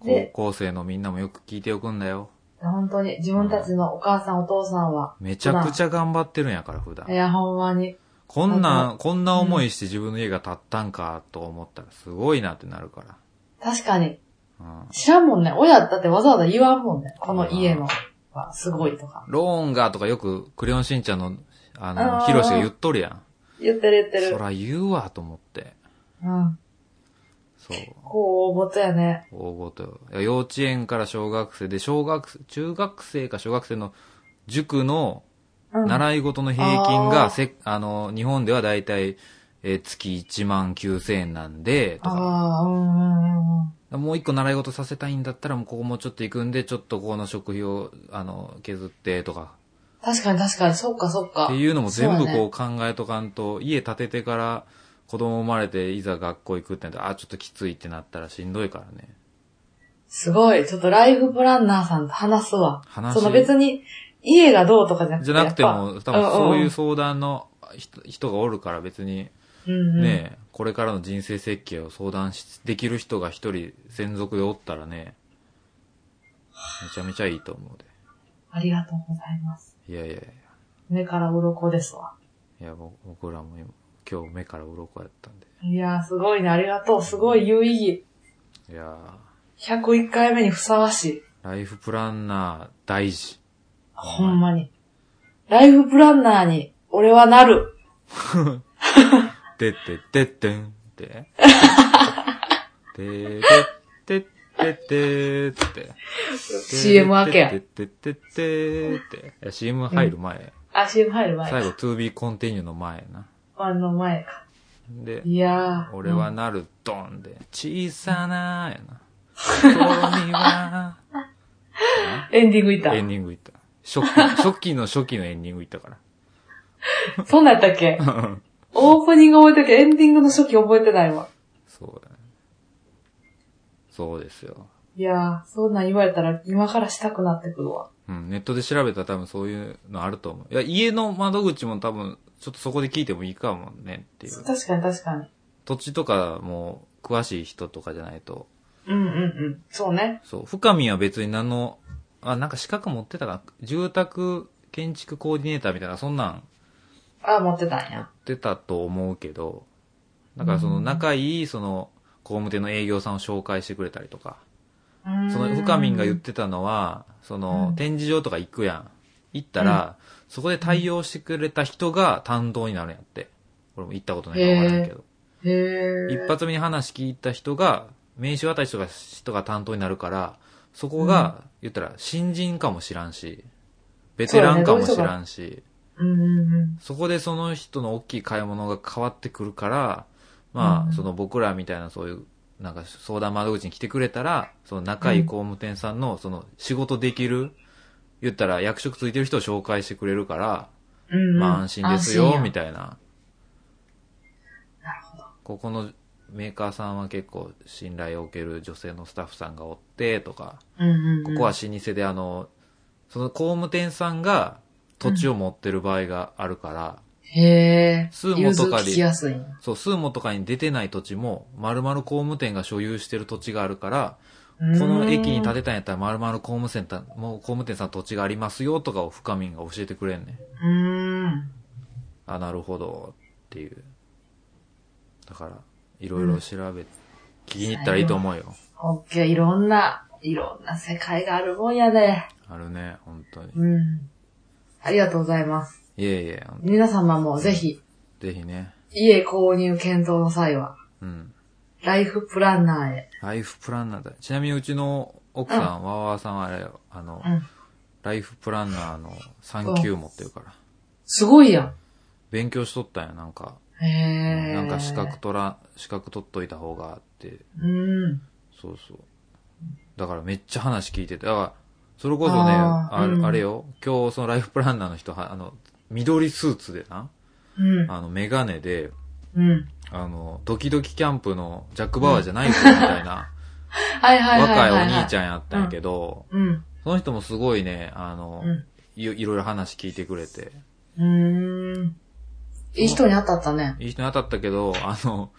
で高校生のみんなもよく聞いておくんだよ。本当に自分たちのお母さんお父さんは、めちゃくちゃ頑張ってるんやから、普段い。や、ほんまに。こんほな、こんな思いして自分の家が建ったんか、と思ったら、すごいなってなるから。確かに。うん。知らんもんね。親だってわざわざ言わんもんね。この家のはすごいとか。ローンがとかよく、クレヨンしんちゃんの、ああの、ーヒロシが言っとるやん。言ってる言ってる。そら言うわ、と思って。うん。そう。こう大事やね。大ごとよ。いや幼稚園から小学生で、小学生、中学生か小学生の塾のうん。習い事の平均が、せ、あの、日本ではだいたい、えー月1万9000円なんで、とか。ああ、うんうんうんうん。もう一個習い事させたいんだったら、もうここもうちょっと行くんで、ちょっとここの食費を、あの、削って、とか。確かに確かに、そっかそっか。っていうのも全部こう考えとかんと、家建ててから子供生まれていざ学校行くってなったら、あ、ちょっときついってなったらしんどいからね。すごい。ちょっとライフプランナーさんと話すわ。話その別に、家がどうとかじゃなくて。じゃなくても、多分そういうう相談の人人がおるから別に、ね、これからの人生設計を相談しできる人が一人専属でおったらね、めちゃめちゃいいと思うありがとうございます。で。いやいやいや。目から鱗ですわ。いや、僕僕らも今今日目から鱗やったんで。いやー、すごいね。ありがとう。すごい有意義。いや101回目にふさわしい。ー、ライフプランナー大事。ほんまに。ライフプランナーに、俺はなる。てってってってんって。ててってってってって。CM 明けやてってってってって。いや CM 入る前。あ、CM 入る前最後 to be continue の前な。あの前か。で、いやー。俺はなるドンで、小さなやな。心には、エンディングいったエ。ンディングいった。初期、初期の初期のエンディングいったから。そんなんやったっけ？オープニング覚えてるけど、エンディングの初期覚えてないわ。そうだね。そうですよ。いやー、そんなん言われたら今からしたくなってくるわ。うん、ネットで調べたら多分そういうのあると思う。いや、家の窓口も多分、ちょっとそこで聞いてもいいかもねっていう。確かに確かに。土地とかも詳しい人とかじゃないと。うんうんうん。そうね。そう、深見は別に何の、あ、なんか資格持ってたか？な住宅建築コーディネーターみたいな、そんなんあ、持ってたん持っや。てたと思うけど、だからその仲いい、その、工務店の営業さんを紹介してくれたりとか、その深見が言ってたのは、その、うん展示場とか行くやん。行ったら、そこで対応してくれた人が担当になるんやって。俺も行ったことないから分からんけど。へー。一発目に話聞いた人が、名刺渡しとか人が担当になるから、そこが、言ったら、新人かもしらんし、ベテランかもしらんし。そこでその人の大きい買い物が変わってくるから、まあ、うんその僕らみたいなそういう、なんか相談窓口に来てくれたら、その仲いい工務店さんの、その仕事できる言ったら役職ついてる人を紹介してくれるから、うんうん。まあ安心ですよ、みたいたいな。なるほど。ここのメーカーさんは結構信頼を受ける女性のスタッフさんがおって、とか。ここは老舗であの、その工務店さんが土地を持ってる場合があるから、へえ。スーモとかでそう、スーモとかに出てない土地も、丸々工務店が所有してる土地があるから、この駅に建てたんやったら丸々工務店さん、もう工務店さん土地がありますよとかを深みんが教えてくれんねん。うーん。あ、なるほど、っていう。だから、いろいろ調べ、聞きに行ったらいいと思うよ。オッケー、いろんな、いろんな世界があるもんやね。あるね、本当に。うん。ありがとうございます。いえいえ、ほん皆様もぜひ、ぜひね。家購入検討の際は、うん。ライフプランナーへ。ライフプランナーだ。ちなみにうちの奥さん、わわわさんはあれよ、あの、うん。ライフプランナーの3級持ってるから。すごいやん。勉強しとったんや、なんか。なんか資格取ら、資格取っといた方があって。うん。そうそう。だからめっちゃ話聞いてて。だから、それこそね、ああーうんあれよ、今日そのライフプランナーの人は、あの、緑スーツでな、うん。あの、メガネで、うん。あの、ドキドキキャンプのジャック・バワーじゃない子みたいな、はいはいはい若いはい。お兄ちゃん。やったんやけど、うん。その人もすごいね、あの、うん。いいろいろ話聞いてくれて、うーん。いい人に当たったね。いい人に当たったけど、あの、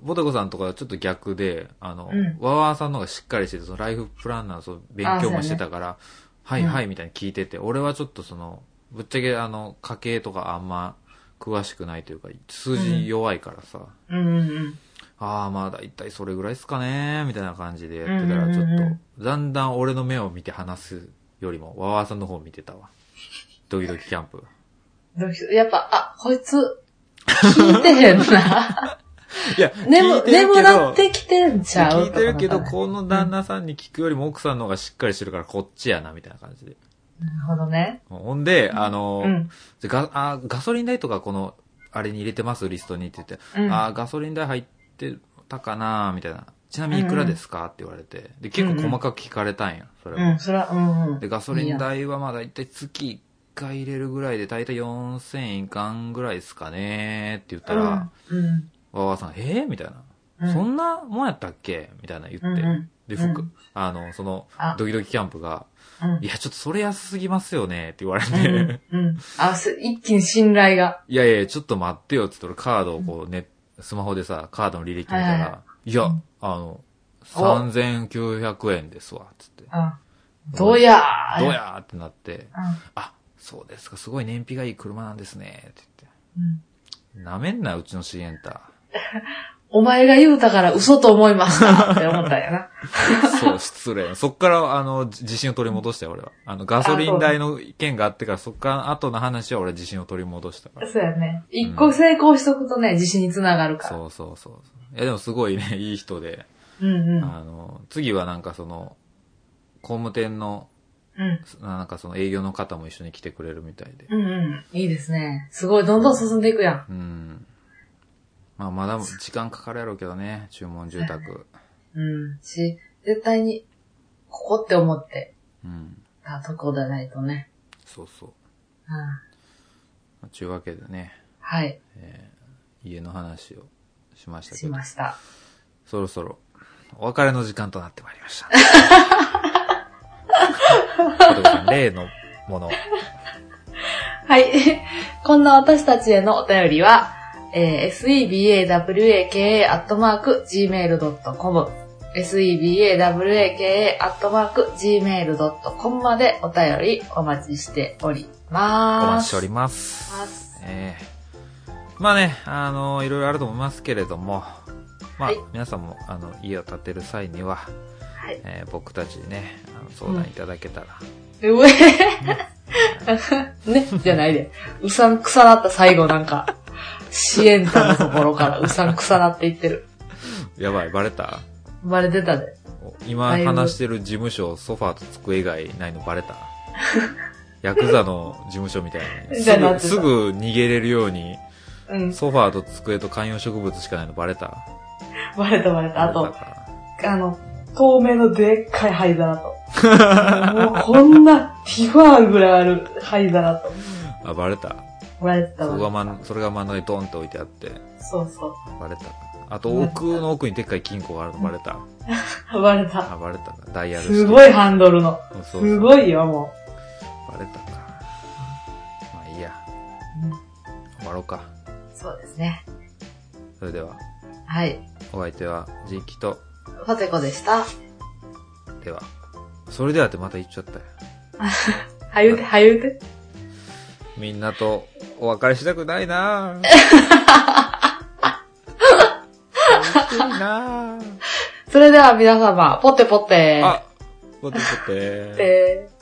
ボテコさんとかはちょっと逆で、あの、うんワワーさんの方がしっかりしてて、そのライフプランナーのそう勉強もしてたから、はいはいみたいに聞いてて、俺はちょっとその、ぶっちゃけあの、家計とかあんま詳しくないというか、数字弱いからさ、うんうんうん。ああまあだいたいそれぐらいっすかねみたいな感じでやってたら、うんちょっうんうんうんと、だんだん俺の目を見て話すよりも、ワワーさんの方を見てたわ。ドキドキキャンプ。ドキやっぱ、あ、こいつ、聞いてへんな。いや、眠、眠なってきてんちゃう聞いてるけど、この旦那さんに聞くよりも奥さんの方がしっかりしてるからこっちやな、みたいな感じで。なるほどね。ほんで、あの、うん。でガあガソリン代とかこの、あれに入れてます、リストにって言って、うんあガソリン代入ってたかな、みたいな。ちなみにいくらですか？って言われて。で、結構細かく聞かれたんや、それは。うん、それは、うんうん。で、ガソリン代はまあだいたい月1回入れるぐらいで、だいたい4000いかんぐらいですかねって言ったら、うん、うん。わわさん、えー、みたいな。うんそんなもんやったっけ？みたいな言って。うんうんで、うん服、あの、そのあ、ドキドキキャンプが、うんいや、ちょっとそれ安すぎますよねって言われて、うん。うん。あ、す一気に信頼が。いやいや、ちょっと待ってよって言って俺カードをこうね、スマホでさ、カードの履歴見たら、はいや、うんあの、お3900円ですわ、つって。うん。どうやーどうやーってなって、うん。あ、そうですか、すごい燃費がいい車なんですね、ってうん言って。なめんな、うちのシエンタ。お前が言うたから嘘と思いましたって思ったんやな。そう、失礼。そっから、あの、じ自信を取り戻したよ、俺は。あの、ガソリン代の件があってから、そっから後の話は俺自信を取り戻したから。そうやね。一個成功しとくとね、自信につながるから。そうそうそうそう。いや、でもすごいね、いい人で。うんうん。あの、次はなんかその、工務店の、うん。なんかその営業の方も一緒に来てくれるみたいで。うんうん。いいですね。すごい、どんどん進んでいくやん。うん。まあ、まだ時間かかるやろうけどね、注文住宅。うん。し、絶対に、ここって思ってうん。たとこでないとね。そうそう。うん。まあちゅうわけでね、はい。家の話をしましたけしど、ました。そろそろお別れの時間となってまいりました。例のもの。はい。こんな私たちへのお便りは、えー、sebawaka.gmail.com sebawaka.gmail.com までお便りお待ちしておりおます。待ちしております。ます。ええまあね、あの、いろいろあると思いますけれども、まあ、はい皆さんも、あの、家を建てる際には、はい。えー僕たちにね、あの相談いただけたら、うえ ね、じゃないで。うさんくさなった最後なんか、シエンタのところからうさんくさなっていってる。やばい、バレた？バレてたで。お今話してる事務所、ソファーと机以外ないのバレた？ヤクザの事務所みたいなってたすぐ逃げれるように、うん。ソファーと机と観葉植物しかないのバレた？バレたバレた。あとあの、透明のでっかい灰皿と、もうこんなティファーぐらいある灰皿と。あ、バレた。バレたわ。そこが真んそれが真ん中にドンと置いてあって、そうそう。バレたか。あと、奥の奥にでっかい金庫があるのバレた。バレた。あ、バレたか。ダイヤルすごいハンドルの。そうそうすごいよ、もバレたか。まあいいや。う。うん終わろうか。そうですね。それでは、はい。お相手は、ジーキと、ポテコでした。では。それではってまた言っちゃったよ。はゆうて、はゆうて。みんなとお別れしたくないなぁ。寂しいなぁ。それでは皆様、ポテポテ。あ、ポテポテ。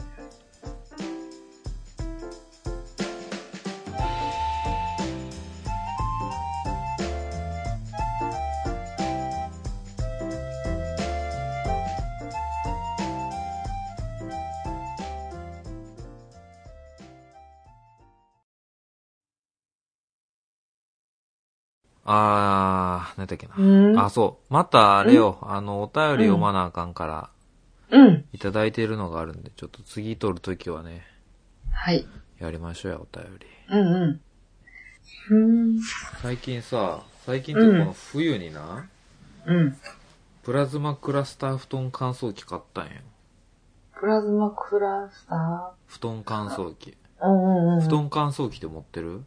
あー、何だっけな。うん。あ、そう。またあれよ、あの、お便り読まなあかんから、うん。いただいているのがあるんで、ちょっと次撮るときはね、はい。やりましょうよ、お便り。うんうん。うん。最近さ、最近ってこの冬にな、うん。プラズマクラスター布団乾燥機買ったんよ。プラズマクラスタ布団乾燥機。ー。うんうんうん。布団乾燥機って持ってる？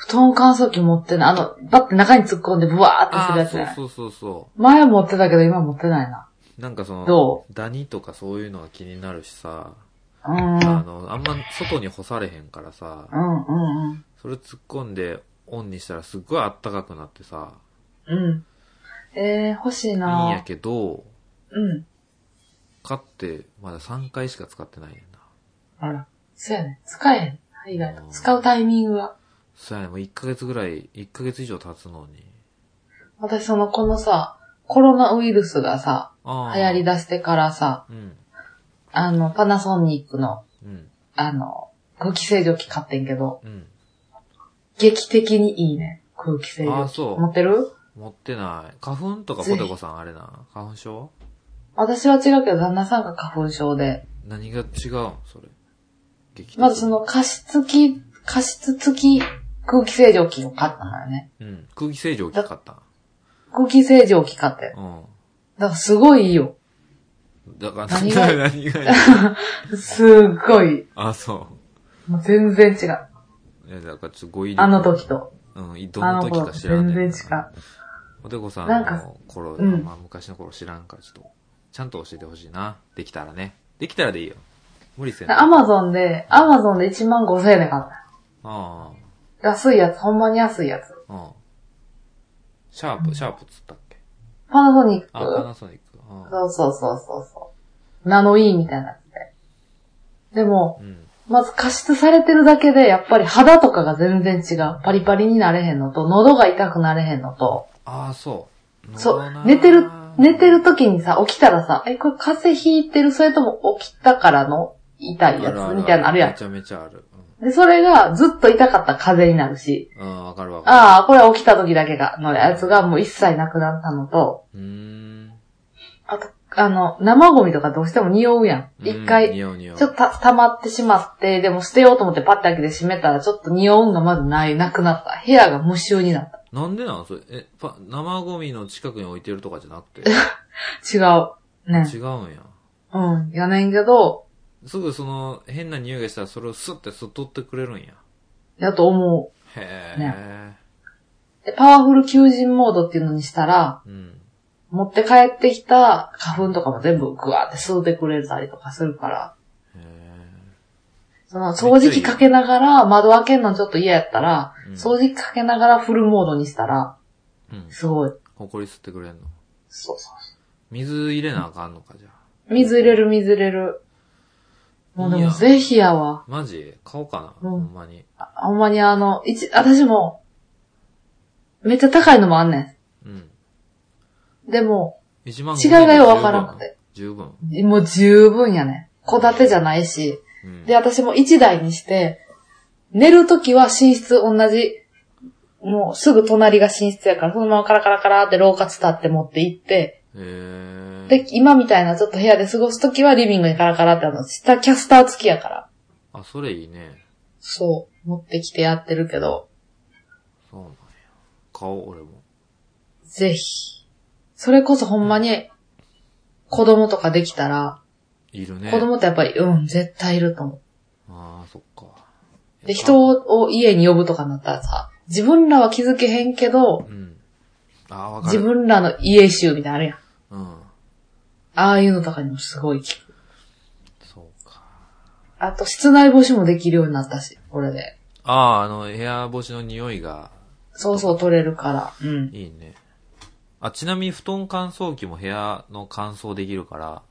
布団乾燥機持ってない。あの、バッて中に突っ込んでブワーってするやつね。そうそうそうそ前持ってたけど今持ってないな。う。なんかその、どダニとかそういうのが気になるしさ、ううん。あの、あんま外に干されへんからさう、んうんうん。それ突っ込んでオンにしたらすっごいあったかくなってさ、うん。えー、欲しいいいんなやけど、うん。買ってまだ3回しか使ってないねんな。あら。そうやね。使えへん。意外と。使うタイミングが。そうやね、もう1ヶ月ぐらい、1ヶ月以上経つのに。私その、このさ、コロナウイルスがさ。流行り出してからさ、うん。あの、パナソニックの、うん。あの、空気清浄機買ってんけど、うん。劇的にいいね。空気清浄機。あそう持ってる？持ってない。花粉とかポテコさんあれな。花粉症？私は違うけど、旦那さんが花粉症で。何が違うん？それ。まずその、加湿器、加湿付き空気清浄機を買ったのよね。うん。空気清浄機買った。空気清浄機買って。うん。だからすごいいいよ。だから、何が？何がいい？すっごい。あ、そもう全然違う。う。いや、だからちょっと語彙力あの時。と。うん、どあの時か知らんねん全然違う。ポテコさんの頃、うんまあ昔の頃知らんからちょっと、ちゃんと教えてほしいな。できたらね。できたらでいいよ。無理せんアマゾンで、アマゾンで1万5千円で買った。あ安いやつ、ほんまに安いやつ。あ、うん。シャープ、シャープっつったっけ？パナソニッあ、パク。ナソニック。ああそうそうそうそうそう。ナノイーみたいなやつで。でも、うん。まず加湿されてるだけで、やっぱり肌とかが全然違う。パリパリになれへんのと、喉が痛くなれへんのと、ああ、そう。そう寝てる、寝てる時にさ、起きたらさ、え、これ風邪ひいてる？それとも起きたからの痛いやつ？みたいなのあるやめちゃめちゃある。ん。で、それがずっと痛かったら風邪になるし、うん、うんわかるわかる。ああ、これは起きた時だけが、のやつがもう一切なくなったのと、うーん。あと、あの、生ゴミとかどうしても匂うやん。一うん回、匂う匂う。ちょっとた溜まってしまって、でも捨てようと思ってパッて開けて閉めたら、ちょっと匂うんがまずない、なくなった。部屋が無臭になった。なんでなんそれ、え、パ、生ゴミの近くに置いてるとかじゃなくて？違う。ね。違うんや。うん。やねんけど、すぐその、変な匂いがしたらそれをスッて吸っ取ってくれるんや。やと思へえ。う。で、パワフル求人モードっていうのにしたら、うん。持って帰ってきた花粉とかも全部グワーって吸うてくれたりとかするから、へその掃除機かけながら窓開けるのちょっと嫌やったら、うん掃除機かけながらフルモードにしたら、え。うん。すごい。ほこり吸ってくれんの。そうそう水入れなあかんのか、じゃあ。水入れる水入れる。もうでもぜひやわ。マジ買おうかな、うんほんまに。あほんまにあの、一、私も、めっちゃ高いのもあんねうん。ん。でも、違いがようわからなくて。十分。もう十分やね。戸建てじゃないし。うん。で、私も一台にして、寝るときは寝室同じ、もうすぐ隣が寝室やから、そのままカラカラカラって廊下伝って持って行って。で、今みたいなちょっと部屋で過ごすときはリビングにカラカラってあの、下キャスター付きやから。あ、それいいね。そう。持ってきてやってるけど、そうなんや。買おう、俺も。ぜひ。それこそほんまに、子供とかできたら、いるね。子供ってやっぱり、うん、絶対いると思う。ああ、そっか。で、人を家に呼ぶとかになったらさ、自分らは気づけへんけど、うん。自る。分らの家集みたいなのあるやん。うん。ああいうのとかにもすごい効く。そうか。あと、室内干しもできるようになったし、これで。ああ、あの、部屋干しの匂いがそうそう取れるから。うん。いいね。あ、ちなみに布団乾燥機も部屋の乾燥できるから、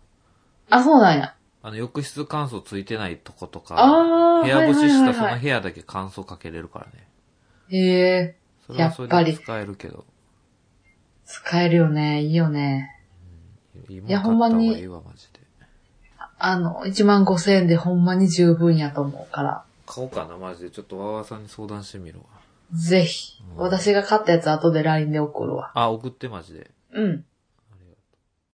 あ、そうなんや。あの、浴室乾燥ついてないとことか、ああ、部屋干しはいしたその部屋だけ乾燥かけれるからね。へえ、それはそれで使えるけど。使えるよね。いいよね。いやほんまに。あの、1万5千円でほんまに十分やと思うから。買おうかな、マジで。ちょっとわわさんに相談してみるわ。ぜひ。私が買ったやつ後で LINE で送るわ。あ、送ってマジで。うん。